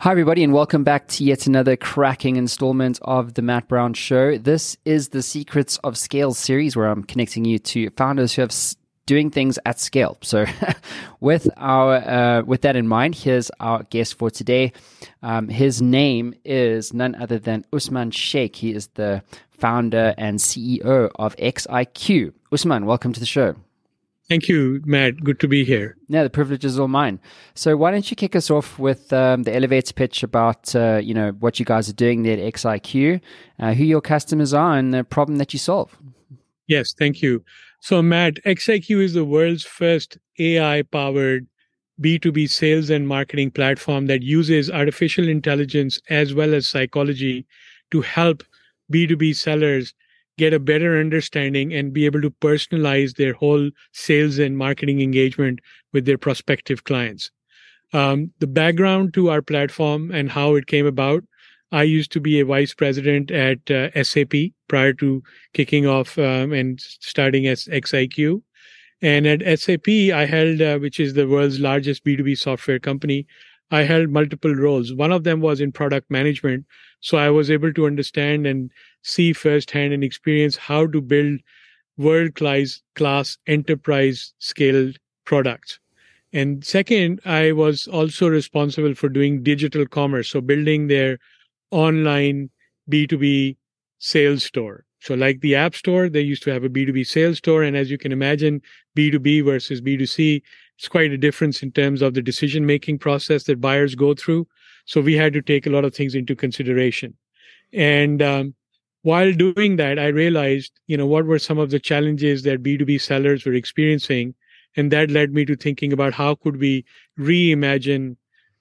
Hi, everybody, and welcome back to yet another cracking installment of the Matt Brown Show. This is the Secrets of Scale series where I'm connecting you to founders who have s- doing things at scale. So, with our uh, with that in mind, here's our guest for today. Um, his name is none other than Usman Sheikh. He is the founder and CEO of XIQ. Usman, welcome to the show. Thank you, Matt. Good to be here. Yeah, the privilege is all mine. So why don't you kick us off with um, the elevator pitch about uh, you know what you guys are doing there at XIQ, uh, who your customers are, and the problem that you solve. Yes, thank you. So, Matt, XIQ is the world's first AI-powered B2B sales and marketing platform that uses artificial intelligence as well as psychology to help B2B sellers get a better understanding and be able to personalize their whole sales and marketing engagement with their prospective clients. Um, the background to our platform and how it came about I used to be a vice president at uh, SAP prior to kicking off um, and starting as XIQ. And at SAP, I held, uh, which is the world's largest B2B software company, I held multiple roles. One of them was in product management. So I was able to understand and see firsthand and experience how to build world class enterprise scaled products. And second, I was also responsible for doing digital commerce, so building their online B2B sales store. So, like the App Store, they used to have a B2B sales store. And as you can imagine, B2B versus B2C, it's quite a difference in terms of the decision making process that buyers go through. So, we had to take a lot of things into consideration. And um, while doing that, I realized, you know, what were some of the challenges that B2B sellers were experiencing. And that led me to thinking about how could we reimagine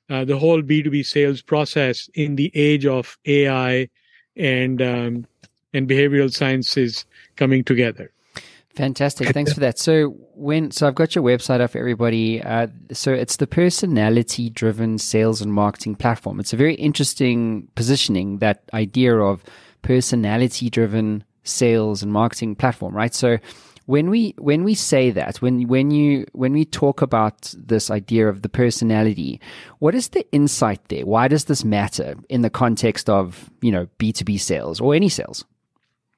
uh, the whole B2B sales process in the age of AI and um, and behavioral sciences coming together. Fantastic. Thanks for that. So when so I've got your website up for everybody. Uh, so it's the personality driven sales and marketing platform. It's a very interesting positioning, that idea of personality driven sales and marketing platform, right? So when we when we say that when when you when we talk about this idea of the personality what is the insight there why does this matter in the context of you know b2b sales or any sales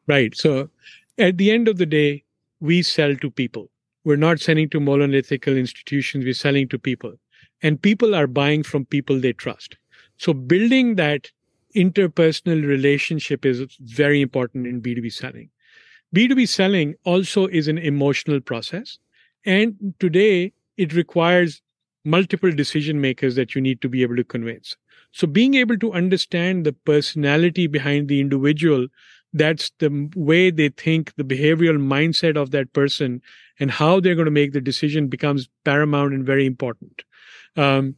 right so at the end of the day we sell to people we're not selling to monolithical institutions we're selling to people and people are buying from people they trust so building that interpersonal relationship is very important in b2b selling B2B selling also is an emotional process. And today it requires multiple decision makers that you need to be able to convince. So being able to understand the personality behind the individual, that's the way they think, the behavioral mindset of that person, and how they're going to make the decision becomes paramount and very important. Um,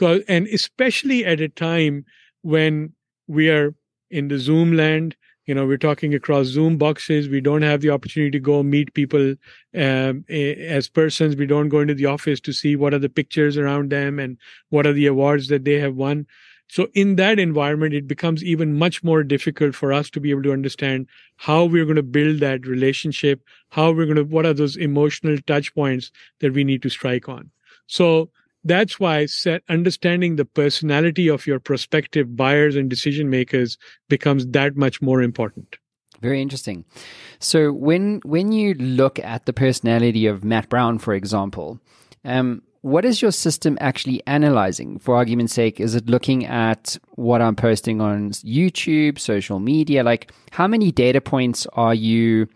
and especially at a time when we are in the Zoom land, you know we're talking across zoom boxes we don't have the opportunity to go meet people um, as persons we don't go into the office to see what are the pictures around them and what are the awards that they have won so in that environment it becomes even much more difficult for us to be able to understand how we're going to build that relationship how we're going to what are those emotional touch points that we need to strike on so that's why set, understanding the personality of your prospective buyers and decision makers becomes that much more important. Very interesting. So when when you look at the personality of Matt Brown, for example, um, what is your system actually analyzing? For argument's sake, is it looking at what I'm posting on YouTube, social media? Like, how many data points are you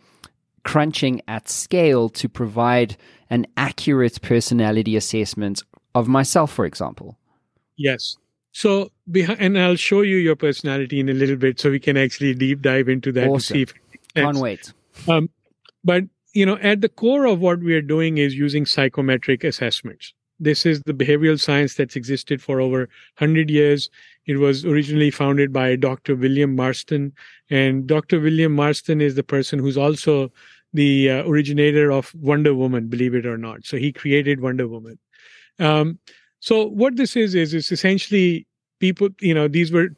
crunching at scale to provide an accurate personality assessment of myself, for example. Yes. So, and I'll show you your personality in a little bit so we can actually deep dive into that awesome. to see if Can't wait. Um, but, you know, at the core of what we are doing is using psychometric assessments. This is the behavioral science that's existed for over 100 years. It was originally founded by Dr. William Marston. And Dr. William Marston is the person who's also the uh, originator of Wonder Woman, believe it or not. So he created Wonder Woman. Um, so what this is is it's essentially people. You know, these were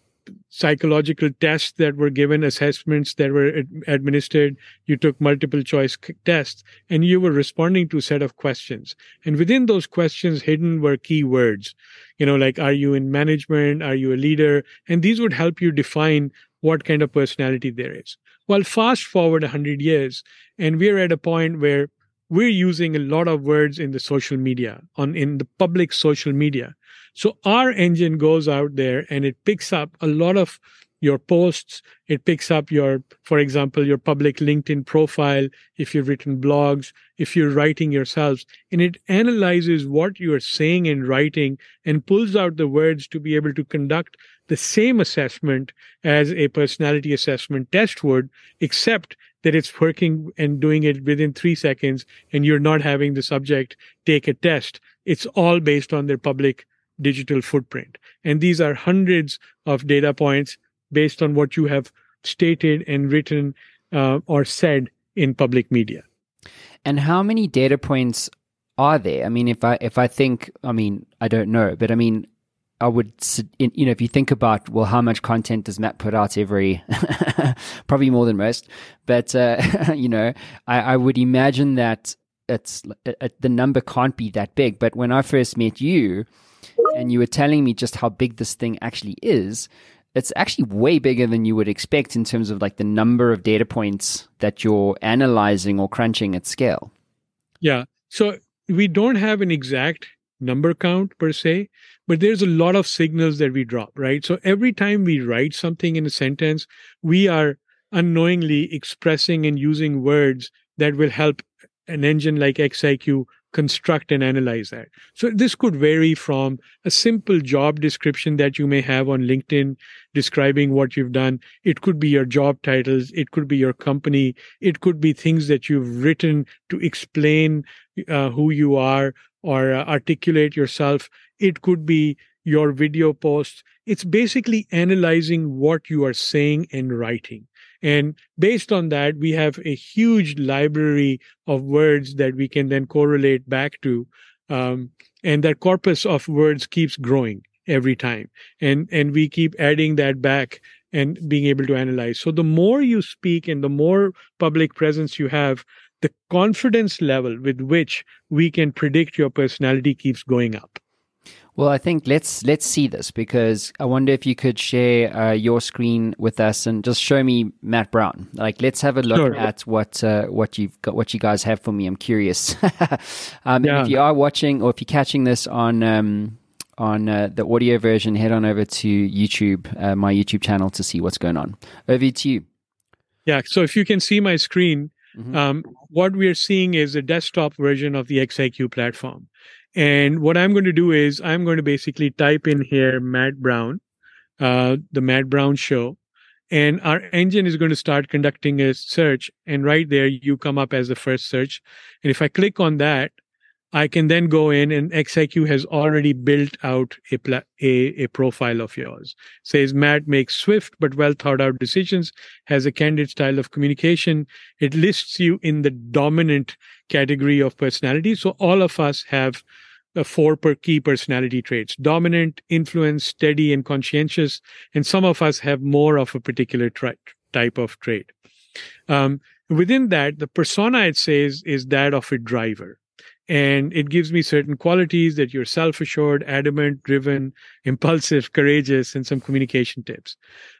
psychological tests that were given, assessments that were ad- administered. You took multiple choice c- tests and you were responding to a set of questions. And within those questions, hidden were key words, you know, like, are you in management? Are you a leader? And these would help you define what kind of personality there is. Well, fast forward 100 years, and we're at a point where we're using a lot of words in the social media on in the public social media. So our engine goes out there and it picks up a lot of your posts. It picks up your for example your public linkedin profile if you've written blogs if you're writing yourselves and it analyzes what you are saying and writing and pulls out the words to be able to conduct the same assessment as a personality assessment test would except that it's working and doing it within three seconds and you're not having the subject take a test. It's all based on their public digital footprint. And these are hundreds of data points based on what you have stated and written uh, or said in public media. And how many data points are there? I mean, if I if I think, I mean, I don't know, but I mean, I would, you know, if you think about, well, how much content does Matt put out every, probably more than most, but, uh, you know, I, I, would imagine that it's, it, the number can't be that big. But when I first met you and you were telling me just how big this thing actually is, it's actually way bigger than you would expect in terms of like the number of data points that you're analyzing or crunching at scale. Yeah. So we don't have an exact number count per se, but there's a lot of signals that we drop, right? So every time we write something in a sentence, we are unknowingly expressing and using words that will help an engine like XIQ construct and analyze that. So this could vary from a simple job description that you may have on LinkedIn describing what you've done. It could be your job titles. It could be your company. It could be things that you've written to explain uh, who you are or uh, articulate yourself. It could be your video posts. It's basically analyzing what you are saying and writing. And based on that, we have a huge library of words that we can then correlate back to. Um, and that corpus of words keeps growing every time. And, and we keep adding that back and being able to analyze. So the more you speak and the more public presence you have, the confidence level with which we can predict your personality keeps going up. Well, I think let's let's see this because I wonder if you could share uh, your screen with us and just show me Matt Brown. Like, let's have a look sure. at what uh, what you've got, what you guys have for me. I'm curious. um, yeah. If you are watching or if you're catching this on um, on uh, the audio version, head on over to YouTube, uh, my YouTube channel, to see what's going on. Over to you. Yeah. So if you can see my screen, mm-hmm. um, what we are seeing is a desktop version of the XIQ platform. And what I'm going to do is I'm going to basically type in here Matt Brown, uh, the Matt Brown show, and our engine is going to start conducting a search. And right there, you come up as the first search. And if I click on that, I can then go in and XIQ has already built out a, pla- a, a profile of yours. Says Matt makes swift but well thought out decisions, has a candid style of communication. It lists you in the dominant category of personality. So all of us have uh, four per key personality traits dominant, influence, steady, and conscientious. And some of us have more of a particular tra- type of trait. Um, within that, the persona it says is that of a driver and it gives me certain qualities that you're self-assured adamant driven impulsive courageous and some communication tips.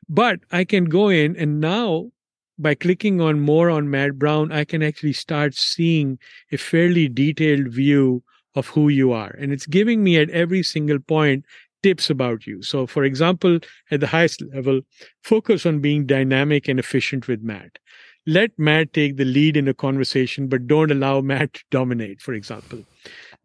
But i can go in and now by clicking on more on matt brown i can actually start seeing a fairly detailed view of who you are. And it's giving me at every single point tips about you. So for example at the highest level focus on being dynamic and efficient with matt let Matt take the lead in a conversation, but don't allow Matt to dominate, for example.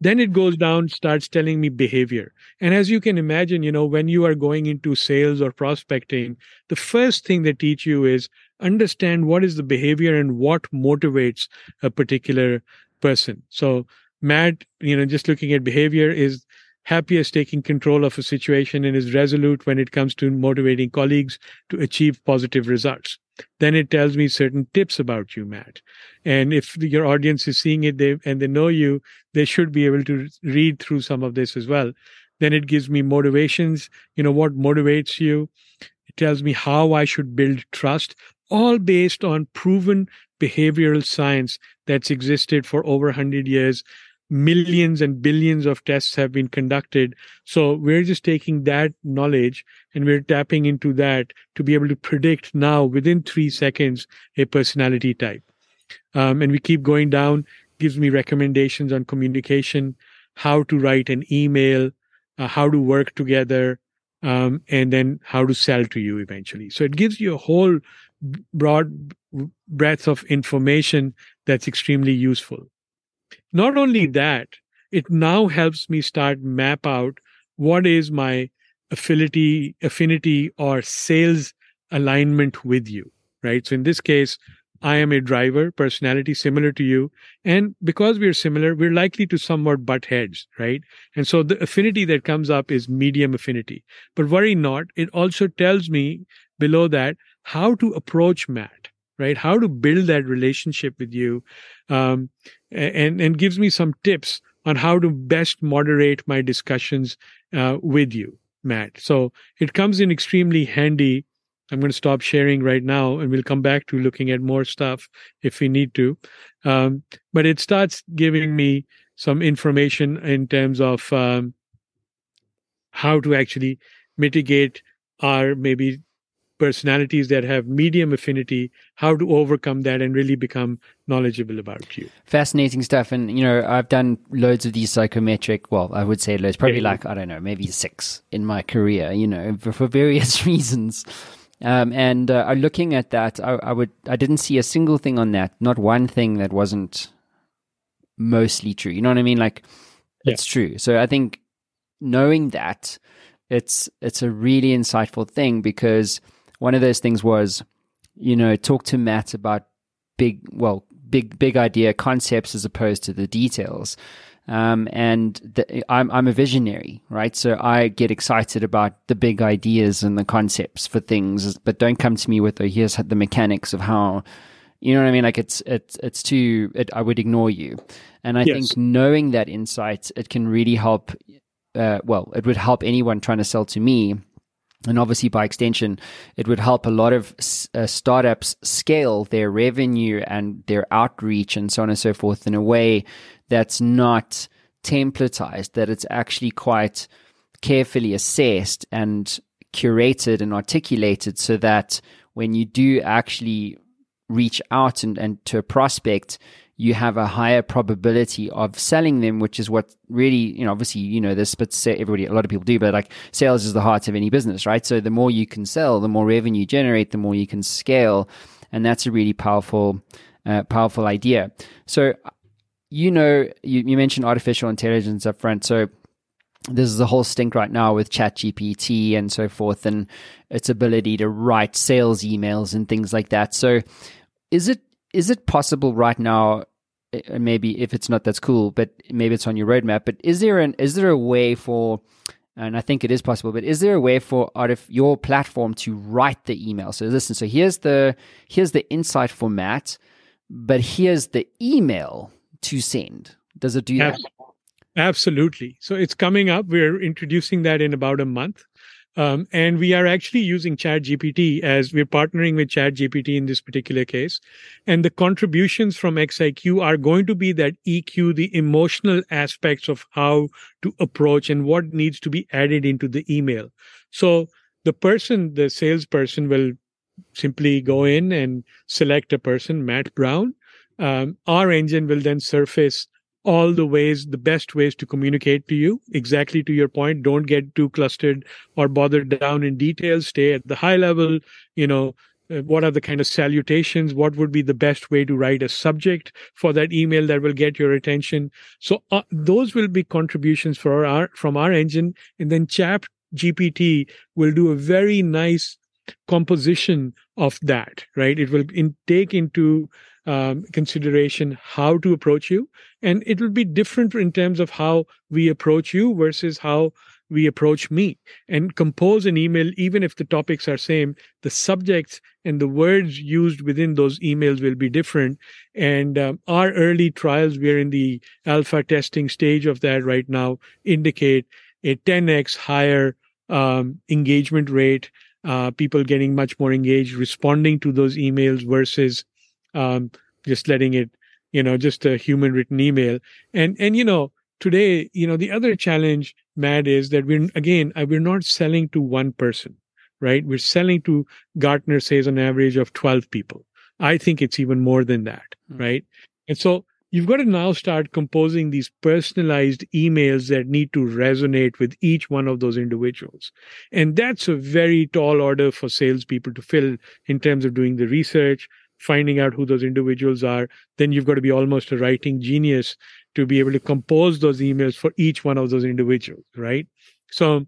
Then it goes down, starts telling me behavior. And as you can imagine, you know, when you are going into sales or prospecting, the first thing they teach you is understand what is the behavior and what motivates a particular person. So Matt, you know, just looking at behavior is happiest taking control of a situation and is resolute when it comes to motivating colleagues to achieve positive results then it tells me certain tips about you matt. And if your audience is seeing it they, and they know you they should be able to read through some of this as well. Then it gives me motivations. You know what motivates you? It tells me how I should build trust, all based on proven behavioral science that's existed for over 100 years. Millions and billions of tests have been conducted. So we're just taking that knowledge and we're tapping into that to be able to predict now within three seconds a personality type. Um, and we keep going down, gives me recommendations on communication, how to write an email, uh, how to work together, um, and then how to sell to you eventually. So it gives you a whole broad breadth of information that's extremely useful. Not only hmm. that, it now helps me start map out what is my affinity, affinity or sales alignment with you, right? So in this case, I am a driver, personality similar to you. And because we're similar, we're likely to somewhat butt heads, right? And so the affinity that comes up is medium affinity. But worry not, it also tells me below that how to approach Matt, right? How to build that relationship with you, um, and and gives me some tips on how to best moderate my discussions uh, with you, Matt. So it comes in extremely handy I'm going to stop sharing right now and we'll come back to looking at more stuff if we need to. Um, but it starts giving me some information in terms of um, how to actually mitigate our maybe personalities that have medium affinity, how to overcome that and really become knowledgeable about you. Fascinating stuff. And, you know, I've done loads of these psychometric, well, I would say loads, probably like, I don't know, maybe six in my career, you know, for, for various reasons. Um, and uh, looking at that, I, I, would I didn't see a single thing on that, not one thing that wasn't mostly true. You know what I mean? Like yeah. it's true. So I think knowing that it's it's a really insightful thing because one of those things was, you know, talk to Matt about big well big big idea concepts as opposed to the details. Um, and the, I'm, I'm a visionary, right? So I get excited about the big ideas and the concepts for things, but don't come to me with, oh, here's the mechanics of how, you know what I mean? Like it's, it's, it's too, it, I would ignore you. And I yes. think knowing that insight, it can really help, uh, well, it would help anyone trying to sell to me and obviously, by extension, it would help a lot of uh, startups scale their revenue and their outreach and so on and so forth in a way that's not templatized, that it's actually quite carefully assessed and curated and articulated so that when you do actually reach out and, and to a prospect, you have a higher probability of selling them, which is what really, you know, obviously, you know, this, but everybody, a lot of people do, but like sales is the heart of any business, right? So the more you can sell, the more revenue you generate, the more you can scale. And that's a really powerful, uh, powerful idea. So you know, you, you mentioned artificial intelligence up front. So there's a whole stink right now with ChatGPT and so forth, and its ability to write sales emails and things like that. So, is it is it possible right now? Eh, maybe if it's not, that's cool. But maybe it's on your roadmap. But is there an is there a way for and I think it is possible, but is there a way for out of your platform to write the email? So listen, so here's the here's the insight format, but here's the email to send? Does it do that? Absolutely. So it's coming up. We're introducing that in about a month. Um, and we are actually using ChatGPT as we're partnering with ChatGPT in this particular case. And the contributions from XIQ are going to be that EQ, the emotional aspects of how to approach and what needs to be added into the email. So the person, the salesperson will simply go in and select a person, Matt Brown, um, our engine will then surface all the ways, the best ways to communicate to you. Exactly to your point, don't get too clustered or bothered down in details. Stay at the high level. You know, uh, what are the kind of salutations? What would be the best way to write a subject for that email that will get your attention? So uh, those will be contributions for our from our engine, and then Chat GPT will do a very nice composition of that. Right? It will in, take into um, consideration how to approach you. And it will be different in terms of how we approach you versus how we approach me and compose an email even if the topics are same the subjects and the words used within those emails will be different and um, our early trials we're in the alpha testing stage of that right now indicate a 10x higher um, engagement rate uh, people getting much more engaged, responding to those emails versus um, just letting it, you know, just a human written email. And and you know, today, you know, the other challenge, Matt, is that we're again uh, we're not selling to one person, right? We're selling to Gartner says on average of twelve people. I think it's even more than that, mm-hmm. right? And so you've got to now start composing these personalized emails that need to resonate with each one of those individuals. And that's a very tall order for salespeople to fill in terms of doing the research, finding out who those individuals are. Then you've got to be almost a writing genius to be able to compose those emails for each one of those individuals, right? So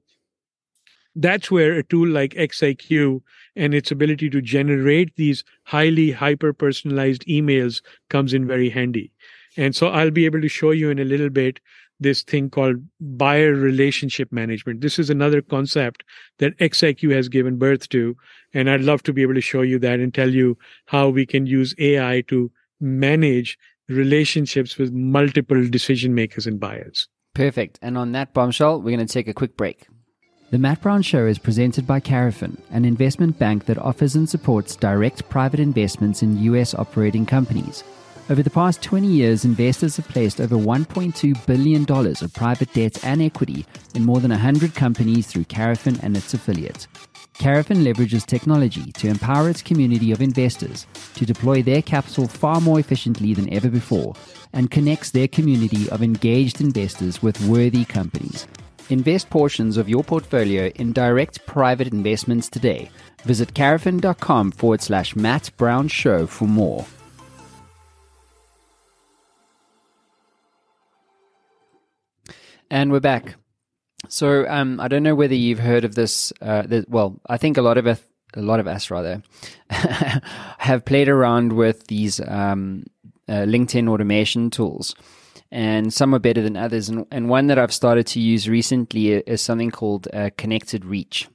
that's where a tool like XIQ and its ability to generate these highly hyper personalized emails comes in very handy. And so I'll be able to show you in a little bit this thing called buyer relationship management. This is another concept that XIQ has given birth to. And I'd love to be able to show you that and tell you how we can use AI to manage relationships with multiple decision makers and buyers. Perfect. And on that bombshell, we're going to take a quick break. The Matt Brown Show is presented by Carofin, an investment bank that offers and supports direct private investments in U.S. operating companies. Over the past 20 years, investors have placed over $1.2 billion of private debt and equity in more than 100 companies through Carofin and its affiliates. Carofin leverages technology to empower its community of investors to deploy their capital far more efficiently than ever before and connects their community of engaged investors with worthy companies. Invest portions of your portfolio in direct private investments today. Visit carofin.com forward slash Matt Brown Show for more. And we're back. So um, I don't know whether you've heard of this. Uh, the, well, I think a lot of us, a lot of us rather, have played around with these um, uh, LinkedIn automation tools, and some are better than others. And, and one that I've started to use recently is something called uh, Connected Reach.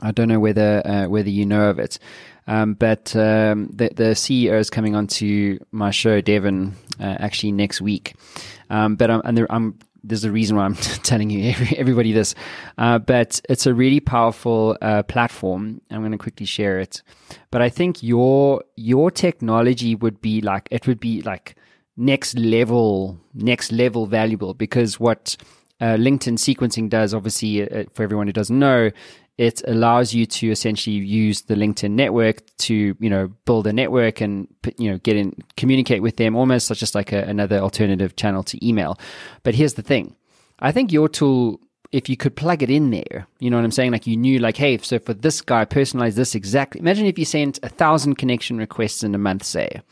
I don't know whether uh, whether you know of it, um, but um, the, the CEO is coming onto my show, Devin, uh, actually next week. Um, but I'm, I'm there's a reason why I'm telling you everybody this, uh, but it's a really powerful uh, platform. I'm going to quickly share it, but I think your your technology would be like it would be like next level, next level valuable because what uh, LinkedIn sequencing does, obviously, uh, for everyone who doesn't know, it allows you to essentially use the LinkedIn network to, you know, build a network and, you know, get in, communicate with them almost just like a, another alternative channel to email. But here's the thing. I think your tool, if you could plug it in there, you know what I'm saying? Like you knew like, hey, so for this guy, personalize this exactly. Imagine if you sent a thousand connection requests in a month, say.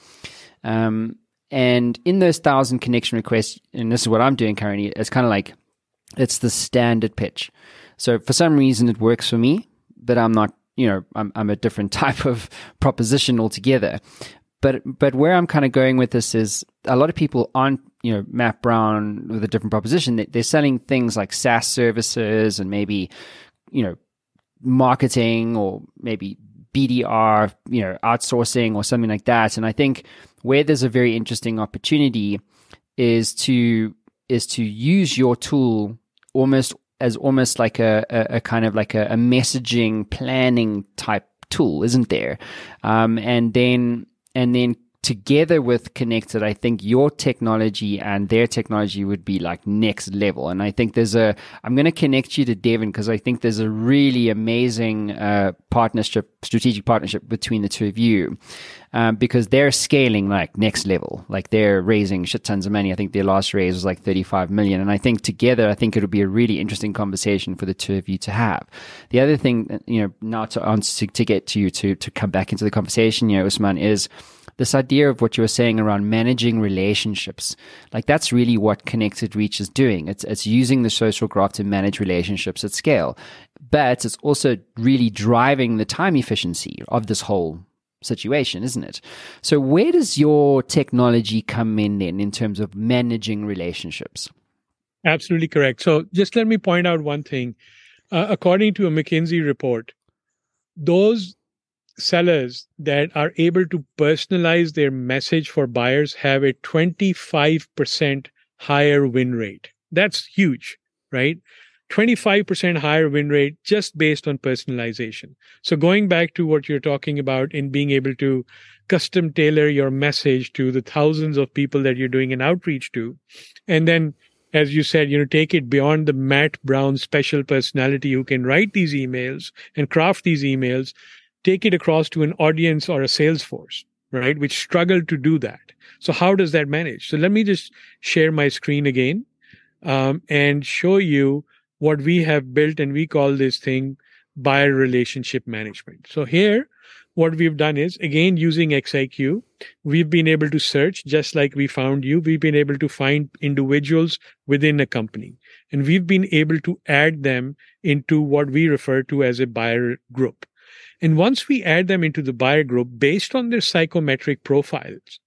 Um, and in those thousand connection requests, and this is what I'm doing currently, it's kind of like, it's the standard pitch. So for some reason it works for me, but I'm not, you know, I'm, I'm a different type of proposition altogether. But, but where I'm kind of going with this is a lot of people aren't, you know, Matt Brown with a different proposition. They're selling things like SaaS services and maybe, you know, marketing or maybe BDR, you know, outsourcing or something like that. And I think where there's a very interesting opportunity is to is to use your tool almost as almost like a, a, a kind of like a, a, messaging planning type tool, isn't there? Um, and then and then together with connected i think your technology and their technology would be like next level. And i think there's a i'm going to connect you to devin because i think there's a really amazing uh, partnership strategic partnership between the two of you um, because they're scaling like next level. Like they're raising shit tons of money. I think their last raise was like 35 million. And i think together i think it would be a really interesting conversation for the two of you to have. The other thing you know not to, to, to get to you to to come back into the conversation you know usman is this idea of what you were saying around managing relationships, like that's really what Connected Reach is doing. It's, it's using the social graph to manage relationships at scale, but it's also really driving the time efficiency of this whole situation, isn't it? So where does your technology come in then in terms of managing relationships? Absolutely correct. So just let me point out one thing. Uh, according to a McKinsey report, those sellers that are able to personalize their message for buyers have a 25% higher win rate. That's huge, right? 25% higher win rate just based on personalization. So going back to what you're talking about in being able to custom tailor your message to the thousands of people that you're doing an outreach to. And then, as you said, you know, take it beyond the Matt Brown special personality who can write these emails and craft these emails, take it across to an audience or a sales force, right? Which struggle to do that. So how does that manage? So let me just share my screen again um, and show you what we have built, and we call this thing buyer relationship management. So here what we've done is again using xiq we've been able to search just like we found you we've been able to find individuals within a company and we've been able to add them into what we refer to as a buyer group and once we add them into the buyer group based on their psychometric profiles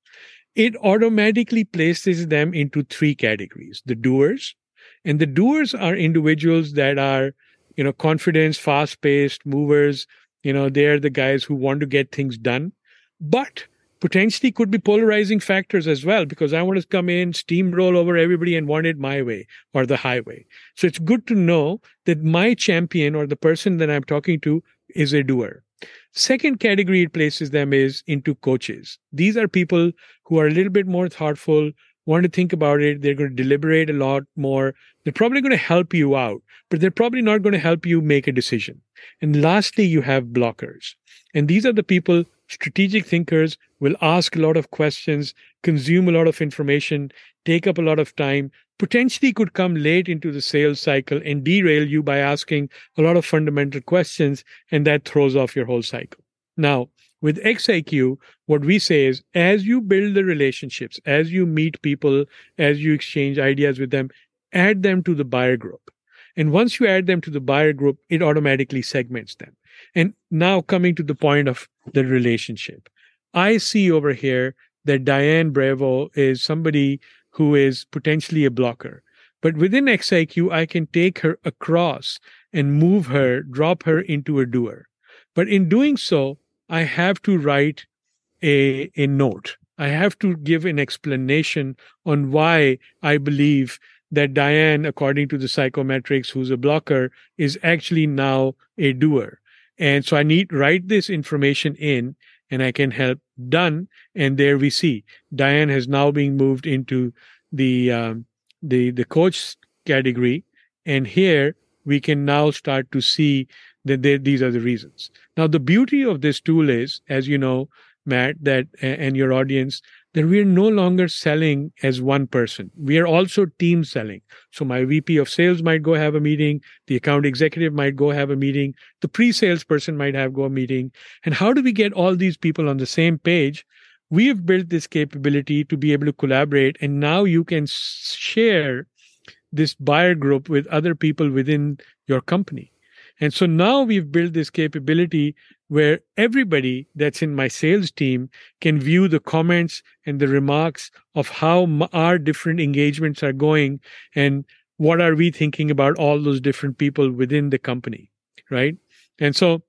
it automatically places them into three categories the doers. And the doers are individuals that are you know confidence fast paced movers. You know, they're the guys who want to get things done, but potentially could be polarizing factors as well because I want to come in, steamroll over everybody and want it my way or the highway. So it's good to know that my champion or the person that I'm talking to is a doer. Second category it places them is into coaches. These are people who are a little bit more thoughtful, want to think about it. They're going to deliberate a lot more. They're probably going to help you out, but they're probably not going to help you make a decision. And lastly, you have blockers. And these are the people, strategic thinkers, will ask a lot of questions, consume a lot of information, take up a lot of time, potentially could come late into the sales cycle and derail you by asking a lot of fundamental questions, and that throws off your whole cycle. Now, with XIQ, what we say is as you build the relationships, as you meet people, as you exchange ideas with them, add them to the buyer group. And once you add them to the buyer group, it automatically segments them. And now coming to the point of the relationship, I see over here that Diane Bravo is somebody who is potentially a blocker. But within XIQ, I can take her across and move her, drop her into a doer. But in doing so, I have to write a, a note. I have to give an explanation on why I believe that Diane, according to the psychometrics, who's a blocker, is actually now a doer. And so I need write this information in and I can help done. And there we see Diane has now been moved into the, um, the, the coach category. And here we can now start to see that these are the reasons. Now, the beauty of this tool is, as you know, Matt, that and your audience, that we are no longer selling as one person. We are also team selling. So my VP of sales might go have a meeting. The account executive might go have a meeting. The pre-sales person might have go a meeting. And how do we get all these people on the same page? We have built this capability to be able to collaborate. And now you can share this buyer group with other people within your company. And so now we've built this capability where everybody that's in my sales team can view the comments and the remarks of how our different engagements are going and what are we thinking about all those different people within the company right? And so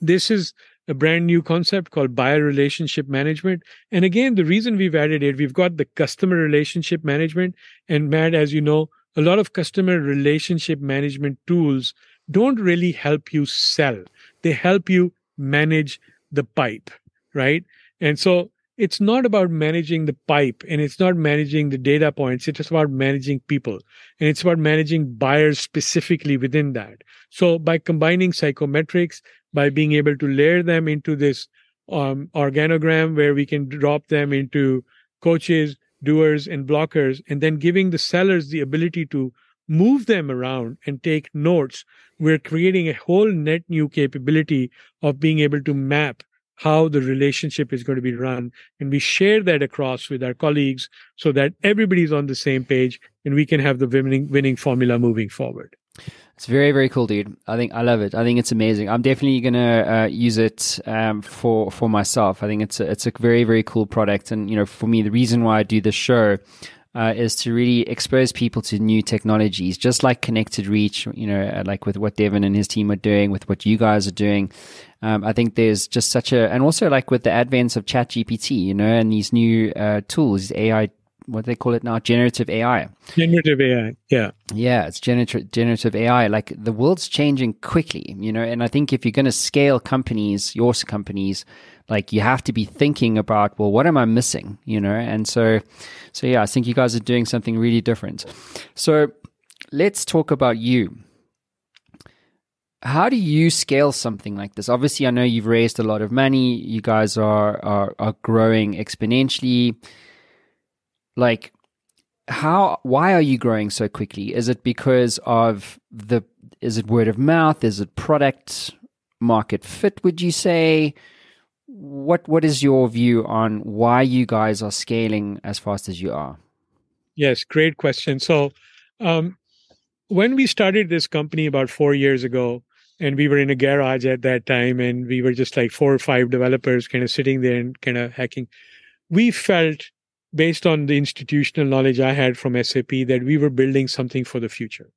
this is a brand new concept called buyer relationship management. And again the reason we've added it we've got the customer relationship management. And matt as you know a lot of customer relationship management tools don't really help you sell they help you manage the pipe, right? And so it's not about managing the pipe and it's not managing the data points. It's about managing people and it's about managing buyers specifically within that. So by combining psychometrics, by being able to layer them into this um, organogram where we can drop them into coaches, doers, and blockers, and then giving the sellers the ability to move them around and take notes, we're creating a whole net new capability of being able to map how the relationship is going to be run. And we share that across with our colleagues so that everybody's on the same page and we can have the winning, winning formula moving forward. It's very very cool, dude. I think I love it. I think it's amazing. I'm definitely gonna uh, use it um, for for myself. I think it's a, it's a very very cool product, and you know, for me, the reason why I do this show uh, is to really expose people to new technologies, just like Connected Reach, you know, uh, like with what Devin and his team are doing, with what you guys are doing. Um, I think there's just such a, and also like with the advance of ChatGPT, you know, and these new uh, tools, AI what they call it now, generative AI. Generative AI, yeah, yeah, it's generative generative AI. Like the world's changing quickly, you know, and I think if you're going to scale companies, your companies, like you have to be thinking about, well, what am I missing, you know? And so, so yeah, I think you guys are doing something really different. So let's talk about you how do you scale something like this? Obviously, I know you've raised a lot of money. You guys are are, are growing exponentially. Like, how? Why are you growing so quickly? Is it because of the? Is it word of mouth? Is it product market fit? Would you say? What What is your view on why you guys are scaling as fast as you are? Yes, great question. So, um, when we started this company about four years ago, and we were in a garage at that time and we were just like four or five developers kind of sitting there and kind of hacking we felt based on the institutional knowledge i had from sap that we were building something for the future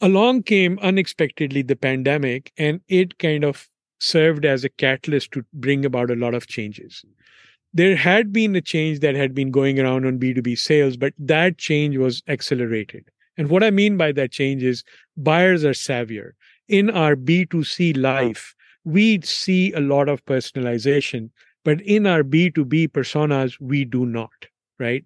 along came unexpectedly the pandemic and it kind of served as a catalyst to bring about a lot of changes. There had been a change that had been going around on b2b sales but that change was accelerated. And what i mean by that change is buyers are savvier. In our B2C life, we see a lot of personalization, but in our B2B personas, we do not, right?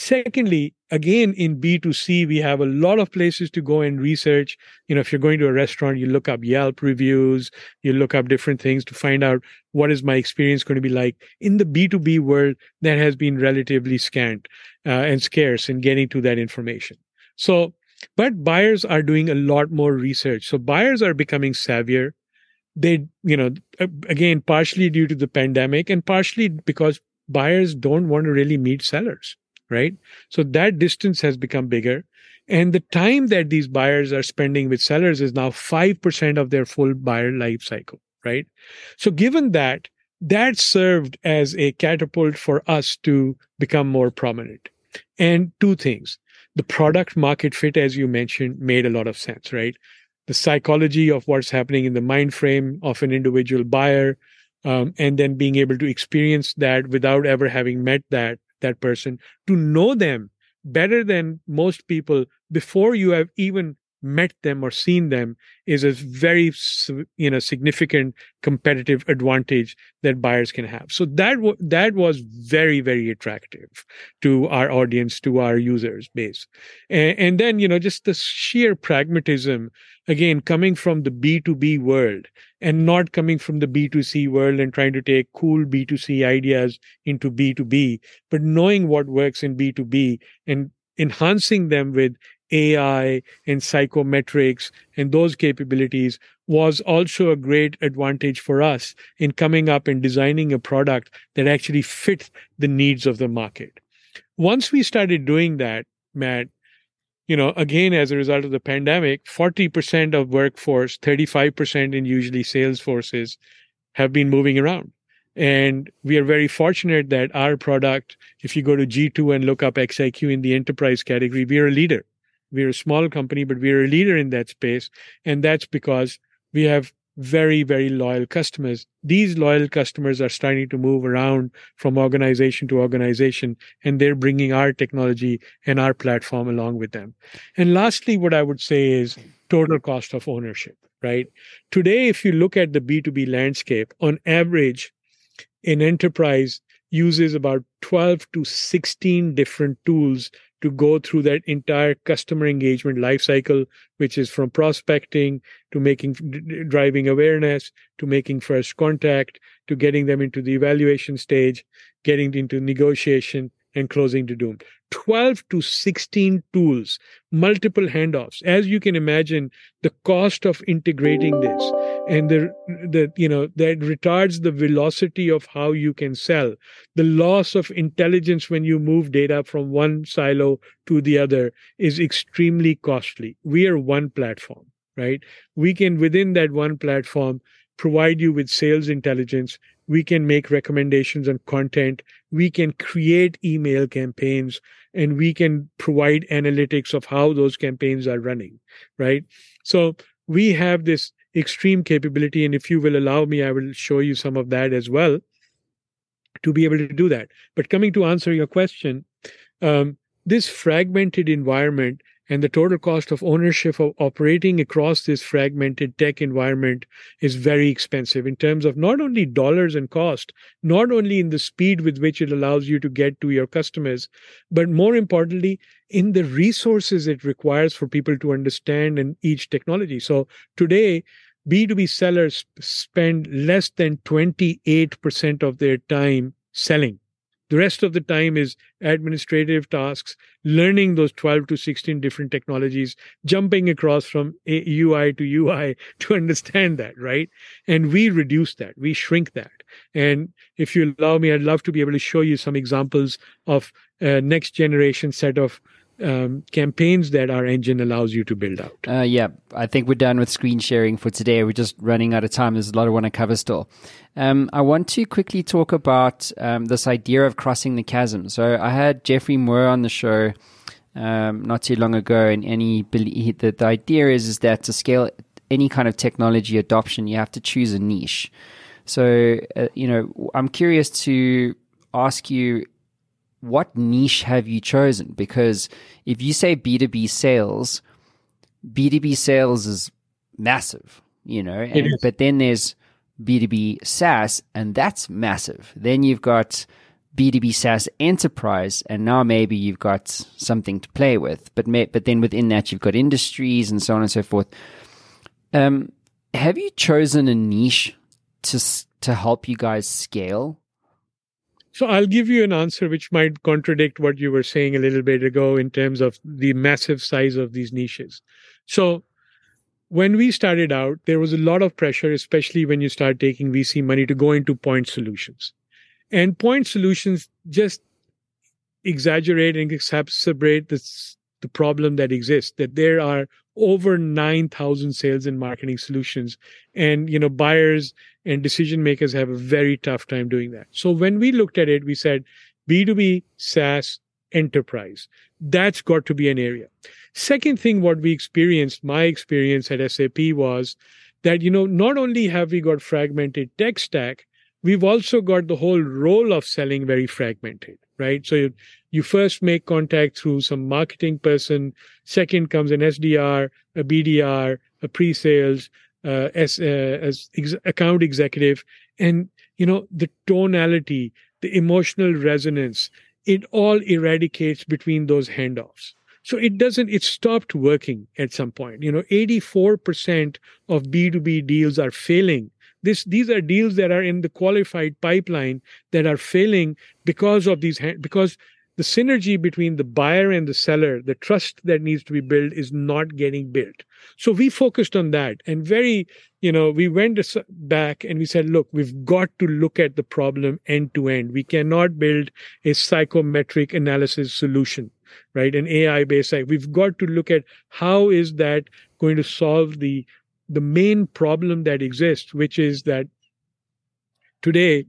Secondly, again, in B2C, we have a lot of places to go and research. You know, if you're going to a restaurant, you look up Yelp reviews, you look up different things to find out what is my experience going to be like. In the B2B world, that has been relatively scant uh, and scarce in getting to that information. So but buyers are doing a lot more research. So buyers are becoming savvier. They, you know, again, partially due to the pandemic and partially because buyers don't want to really meet sellers, right? So that distance has become bigger. And the time that these buyers are spending with sellers is now 5% of their full buyer life cycle, right? So given that, that served as a catapult for us to become more prominent. And two things the product market fit, as you mentioned, made a lot of sense, right? The psychology of what's happening in the mind frame of an individual buyer, um, and then being able to experience that without ever having met that that person, to know them better than most people before you have even met them or seen them is a very you know significant competitive advantage that buyers can have. So that w- that was very very attractive to our audience to our users base. And, and then you know just the sheer pragmatism again coming from the b2b world and not coming from the b2c world and trying to take cool b2c ideas into b2b but knowing what works in b2b and enhancing them with AI and psychometrics and those capabilities was also a great advantage for us in coming up and designing a product that actually fit the needs of the market. Once we started doing that, Matt, you know, again, as a result of the pandemic, 40% of workforce, 35% in usually sales forces have been moving around. And we are very fortunate that our product, if you go to G2 and look up XIQ in the enterprise category, we are a leader. We're a small company, but we're a leader in that space. And that's because we have very, very loyal customers. These loyal customers are starting to move around from organization to organization, and they're bringing our technology and our platform along with them. And lastly, what I would say is total cost of ownership, right? Today, if you look at the B2B landscape, on average, an enterprise uses about 12 to 16 different tools to go through that entire customer engagement lifecycle, which is from prospecting to making driving awareness to making first contact to getting them into the evaluation stage, getting into negotiation and closing to doom. 12 to 16 tools, multiple handoffs. As you can imagine, the cost of integrating this and the, the, you know, that retards the velocity of how you can sell. The loss of intelligence when you move data from one silo to the other is extremely costly. We are one platform, right? We can, within that one platform, provide you with sales intelligence we can make recommendations on content we can create email campaigns and we can provide analytics of how those campaigns are running right? So we have this extreme capability and if you will allow me i will show you some of that as well to be able to do that. But coming to answer your question um, this fragmented environment and the total cost of ownership of operating across this fragmented tech environment is very expensive in terms of not only dollars and cost, not only in the speed with which it allows you to get to your customers, but more importantly, in the resources it requires for people to understand in each technology. So today, B2B sellers spend less than 28% of their time selling the rest of the time is administrative tasks, learning those 12 to 16 different technologies, jumping across from UI to UI to understand that, right? And we reduce that, we shrink that. And if you allow me, I'd love to be able to show you some examples of a next generation set of um, campaigns that our engine allows you to build out. Uh, yeah, I think we're done with screen sharing for today. We're just running out of time. There's a lot I want to cover still. Um, I want to quickly talk about um, this idea of crossing the chasm. So I had Geoffrey Moore on the show um, not too long ago, and any the, the idea is is that to scale any kind of technology adoption, you have to choose a niche. So uh, you know, I'm curious to ask you what niche have you chosen? Because if you say B2B sales, B2B sales is massive, you know, and, but then there's B2B SaaS, and that's massive. Then you've got B2B SaaS enterprise, and now maybe you've got something to play with. But may, but then within that, you've got industries and so on and so forth. Um, have you chosen a niche to to help you guys scale? So I'll give you an answer which might contradict what you were saying a little bit ago in terms of the massive size of these niches. So when we started out, there was a lot of pressure, especially when you start taking VC money to go into point solutions. And point solutions just exaggerate and exacerbate this, the problem that exists that there are over 9000 sales and marketing solutions. And you know buyers and decision makers have a very tough time doing that. So when we looked at it we said b2b saas enterprise. That's got to be an area. Second thing what we experienced my experience at sap was that you know not only have we got fragmented tech stack we've also got the whole role of selling very fragmented right? So you, you first make contact through some marketing person second comes an sdr a bdr a pre-sales uh, as, uh, as ex- account executive and you know the tonality the emotional resonance it all eradicates between those handoffs. So it doesn't it stopped working at some point. You know 84% of b2b deals are failing this these are deals that are in the qualified pipeline that are failing because of these because the synergy between the buyer and the seller, the trust that needs to be built is not getting built. So we focused on that and very, you know, we went back and we said, look, we've got to look at the problem end to end. We cannot build a psychometric analysis solution, right? An AI based, we've got to look at how is that going to solve the, the main problem that exists, which is that today,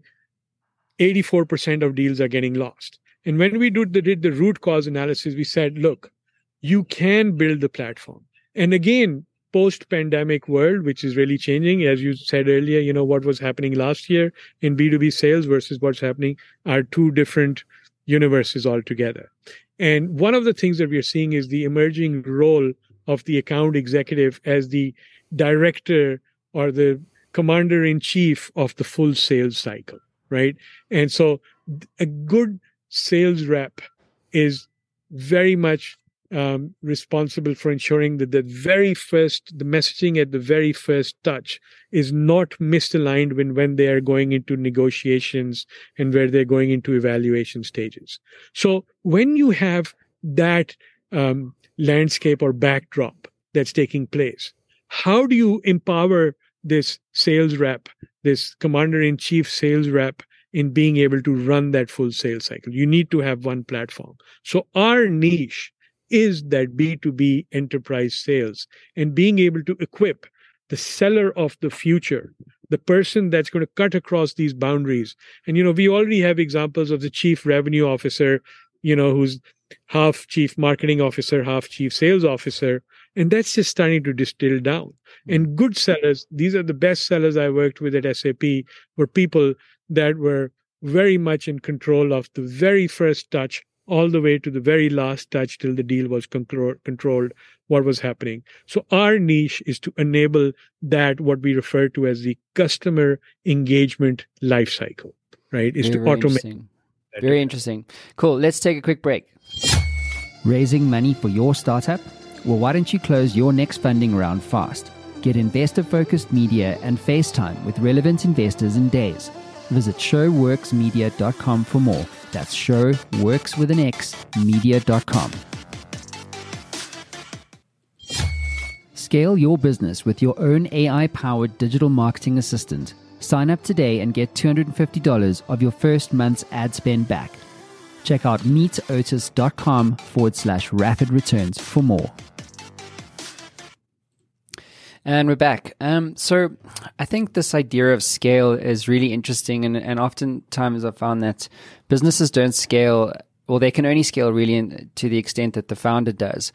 84% of deals are getting lost and when we did the, did the root cause analysis, we said, look, you can build the platform. And again, post pandemic world, which is really changing, as you said earlier, you know, what was happening last year in B2B sales versus what's happening are two different universes altogether. And one of the things that we are seeing is the emerging role of the account executive as the director or the commander in chief of the full sales cycle, right? And so a good sales rep is very much um, responsible for ensuring that the very first, the messaging at the very first touch is not misaligned when, when they are going into negotiations and where they're going into evaluation stages. So when you have that um, landscape or backdrop that's taking place, how do you empower this sales rep, this commander in chief sales rep in being able to run that full sales cycle. You need to have one platform. So our niche is that B2B enterprise sales and being able to equip the seller of the future, the person that's going to cut across these boundaries. And, you know, we already have examples of the chief revenue officer, you know, who's half chief marketing officer, half chief sales officer. And that's just starting to distill down. Hmm. And good sellers, these are the best sellers I worked with at SAP, were people that were very much in control of the very first touch all the way to the very last touch till the deal was controlled, what was happening. So our niche is to enable that, what we refer to as the customer engagement lifecycle, right? Is Very to automate. interesting. Very interesting. Cool. Let's take a quick break. Raising money for your startup? Well, why don't you close your next funding round fast? Get investor focused media and FaceTime with relevant investors in days. Visit showworksmedia.com for more. That's showworks with an X media.com. Scale your business with your own AI powered digital marketing assistant. Sign up today and get $250 of your first month's ad spend back. Check out meetotis.com forward slash rapid returns for more. And we're back. Um, so I think this idea of scale is really interesting. And, and oftentimes I've found that businesses don't scale, well, they can only scale really in, to the extent that the founder does.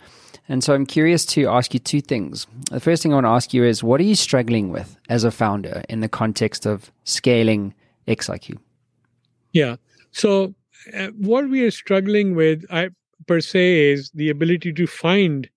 And so I'm curious to ask you two things. The first thing I want to ask you is what are you struggling with as a founder in the context of scaling XIQ? Yeah. So uh, what we are struggling with, I per se, is the ability to find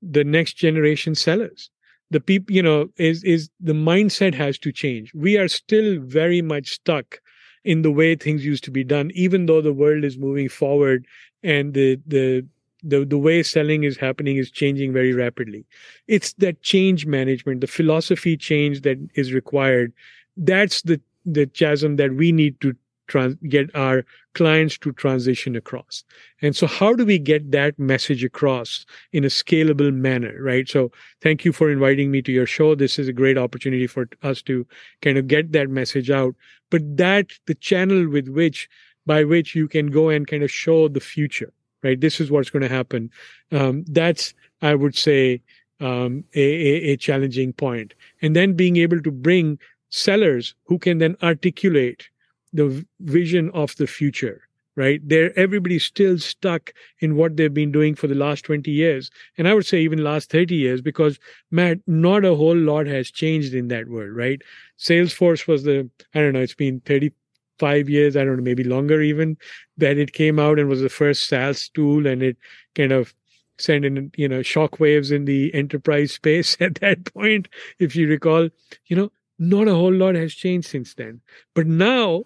the next generation sellers the people you know is is the mindset has to change. We are still very much stuck in the way things used to be done even though the world is moving forward and the the the, the way selling is happening is changing very rapidly. It's that change management the philosophy change that is required. That's the the chasm that we need to trans- get our clients to transition across. And so, how do we get that message across in a scalable manner, right? So, thank you for inviting me to your show. This is a great opportunity for us to kind of get that message out. But that the channel with which by which you can go and kind of show the future, right? This is what's going to happen. Um, that's, I would say, um, a, a, a challenging point. And then being able to bring sellers who can then articulate the vision of the future right? There everybody's still stuck in what they've been doing for the last 20 years. And i would say even last 30 years because matt not a whole lot has changed in that world right? Salesforce was the i don't know it's been 35 years i don't know maybe longer even that it came out and was the first SaaS tool and it kind of sent in you know shockwaves in the enterprise space at that point if you recall. You know not a whole lot has changed since then. But now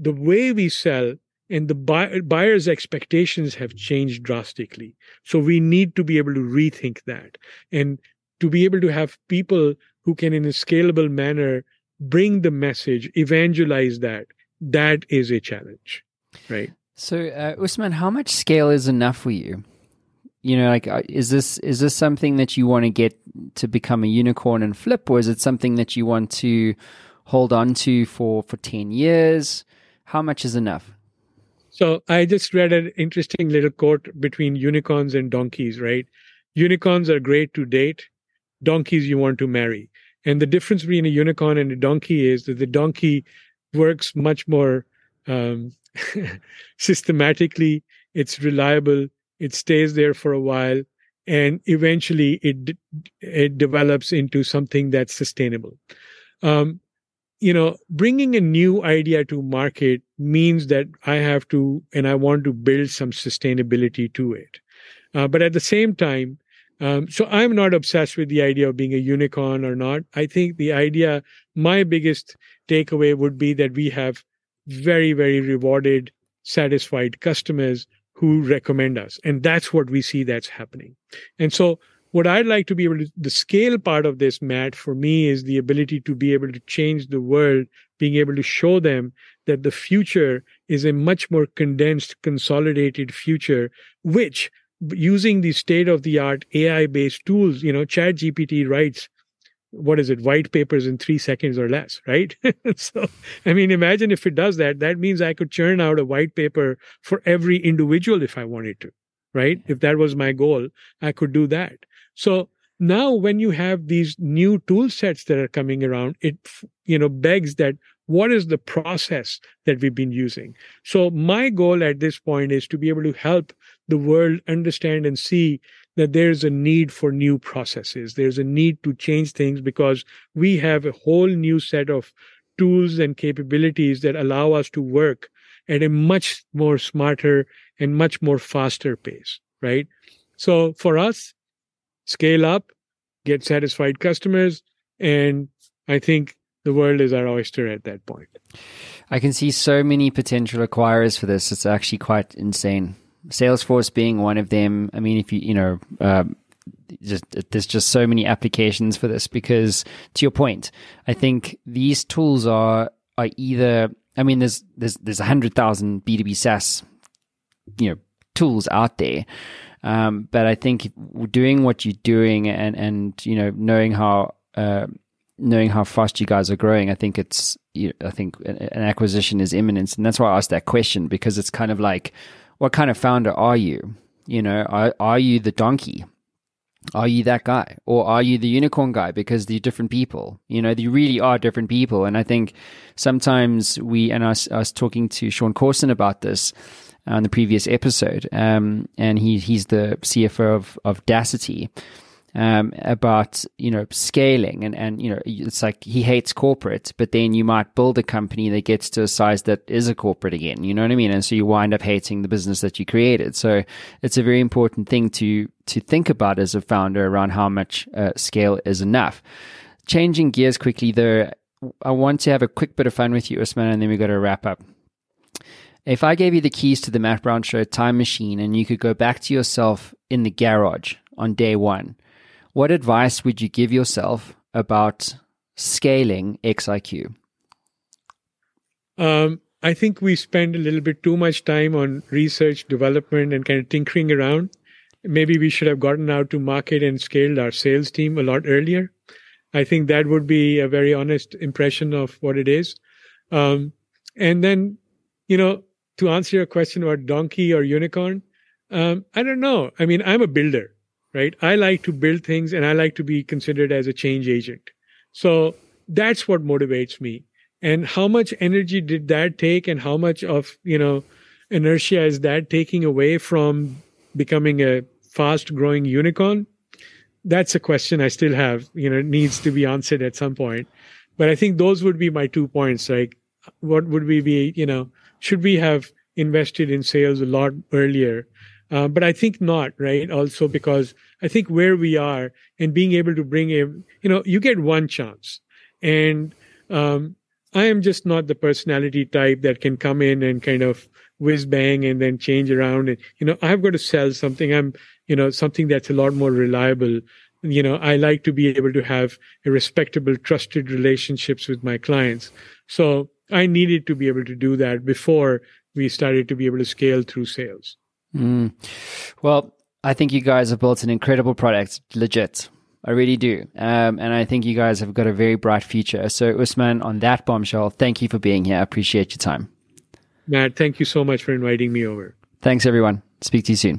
the way we sell and the buy- buyer's expectations have changed drastically. So we need to be able to rethink that and to be able to have people who can, in a scalable manner, bring the message, evangelize that. That is a challenge, right? So, uh, Usman, how much scale is enough for you? You know, like, uh, is this is this something that you want to get to become a unicorn and flip, or is it something that you want to hold on to for for ten years? How much is enough? So I just read an interesting little quote between unicorns and donkeys, right? Unicorns are great to date, donkeys you want to marry. And the difference between a unicorn and a donkey is that the donkey works much more um, systematically, it's reliable, it stays there for a while, and eventually it it develops into something that's sustainable. Um, you know, bringing a new idea to market means that I have to and I want to build some sustainability to it. Uh, but at the same time, um, so I'm not obsessed with the idea of being a unicorn or not. I think the idea, my biggest takeaway would be that we have very, very rewarded, satisfied customers who recommend us. And that's what we see that's happening. And so what I'd like to be able to, the scale part of this, Matt, for me is the ability to be able to change the world, being able to show them that the future is a much more condensed, consolidated future, which using the state of the art AI based tools, you know, Chat GPT writes, what is it, white papers in three seconds or less, right? so, I mean, imagine if it does that, that means I could churn out a white paper for every individual if I wanted to, right? If that was my goal, I could do that. So now when you have these new tool sets that are coming around, it you know begs that what is the process that we've been using? So my goal at this point is to be able to help the world understand and see that there's a need for new processes. There's a need to change things because we have a whole new set of tools and capabilities that allow us to work at a much more smarter and much more faster pace, right? So for us, scale up, get satisfied customers, and I think the world is our oyster at that point. I can see so many potential acquirers for this. It's actually quite insane. Salesforce being one of them. I mean, if you you know, um, just there's just so many applications for this because to your point, I think these tools are are either. I mean, there's there's there's a hundred thousand B two B SaaS, you know, tools out there. Um, but I think doing what you're doing and and you know knowing how uh, knowing how fast you guys are growing, I think it's you know, I think an acquisition is imminent, and that's why I asked that question because it's kind of like, what kind of founder are you? You know, are are you the donkey? Are you that guy, or are you the unicorn guy? Because they're different people. You know, they really are different people, and I think sometimes we and us was talking to Sean Corson about this on the previous episode, um, and he he's the CFO of of Dacity um, about you know scaling and and you know it's like he hates corporate, but then you might build a company that gets to a size that is a corporate again. You know what I mean? And so you wind up hating the business that you created. So it's a very important thing to to think about as a founder around how much uh, scale is enough. Changing gears quickly, though, I want to have a quick bit of fun with you, Usman, and then we got to wrap up. If I gave you the keys to the Matt Brown Show time machine and you could go back to yourself in the garage on day one, what advice would you give yourself about scaling XIQ? Um, I think we spend a little bit too much time on research, development, and kind of tinkering around. Maybe we should have gotten out to market and scaled our sales team a lot earlier. I think that would be a very honest impression of what it is. Um, and then, you know, to answer your question about donkey or unicorn, um, I don't know. I mean, I'm a builder right? I like to build things and I like to be considered as a change agent. So that's what motivates me. And how much energy did that take and how much of, you know, inertia is that taking away from becoming a fast growing unicorn? That's a question I still have, you know, needs to be answered at some point. But I think those would be my two points. Like, what would we be, you know, should we have invested in sales a lot earlier? Uh, but I think not, right? Also because I think where we are and being able to bring a, you know, you get one chance. And um, I am just not the personality type that can come in and kind of whiz bang and then change around. And, you know, I've got to sell something. I'm, you know, something that's a lot more reliable. You know, I like to be able to have a respectable, trusted relationships with my clients. So I needed to be able to do that before we started to be able to scale through sales. Mm. Well, I think you guys have built an incredible product, legit. I really do. Um, and I think you guys have got a very bright future. So, Usman, on that bombshell, thank you for being here. I appreciate your time. Matt, thank you so much for inviting me over. Thanks, everyone. Speak to you soon.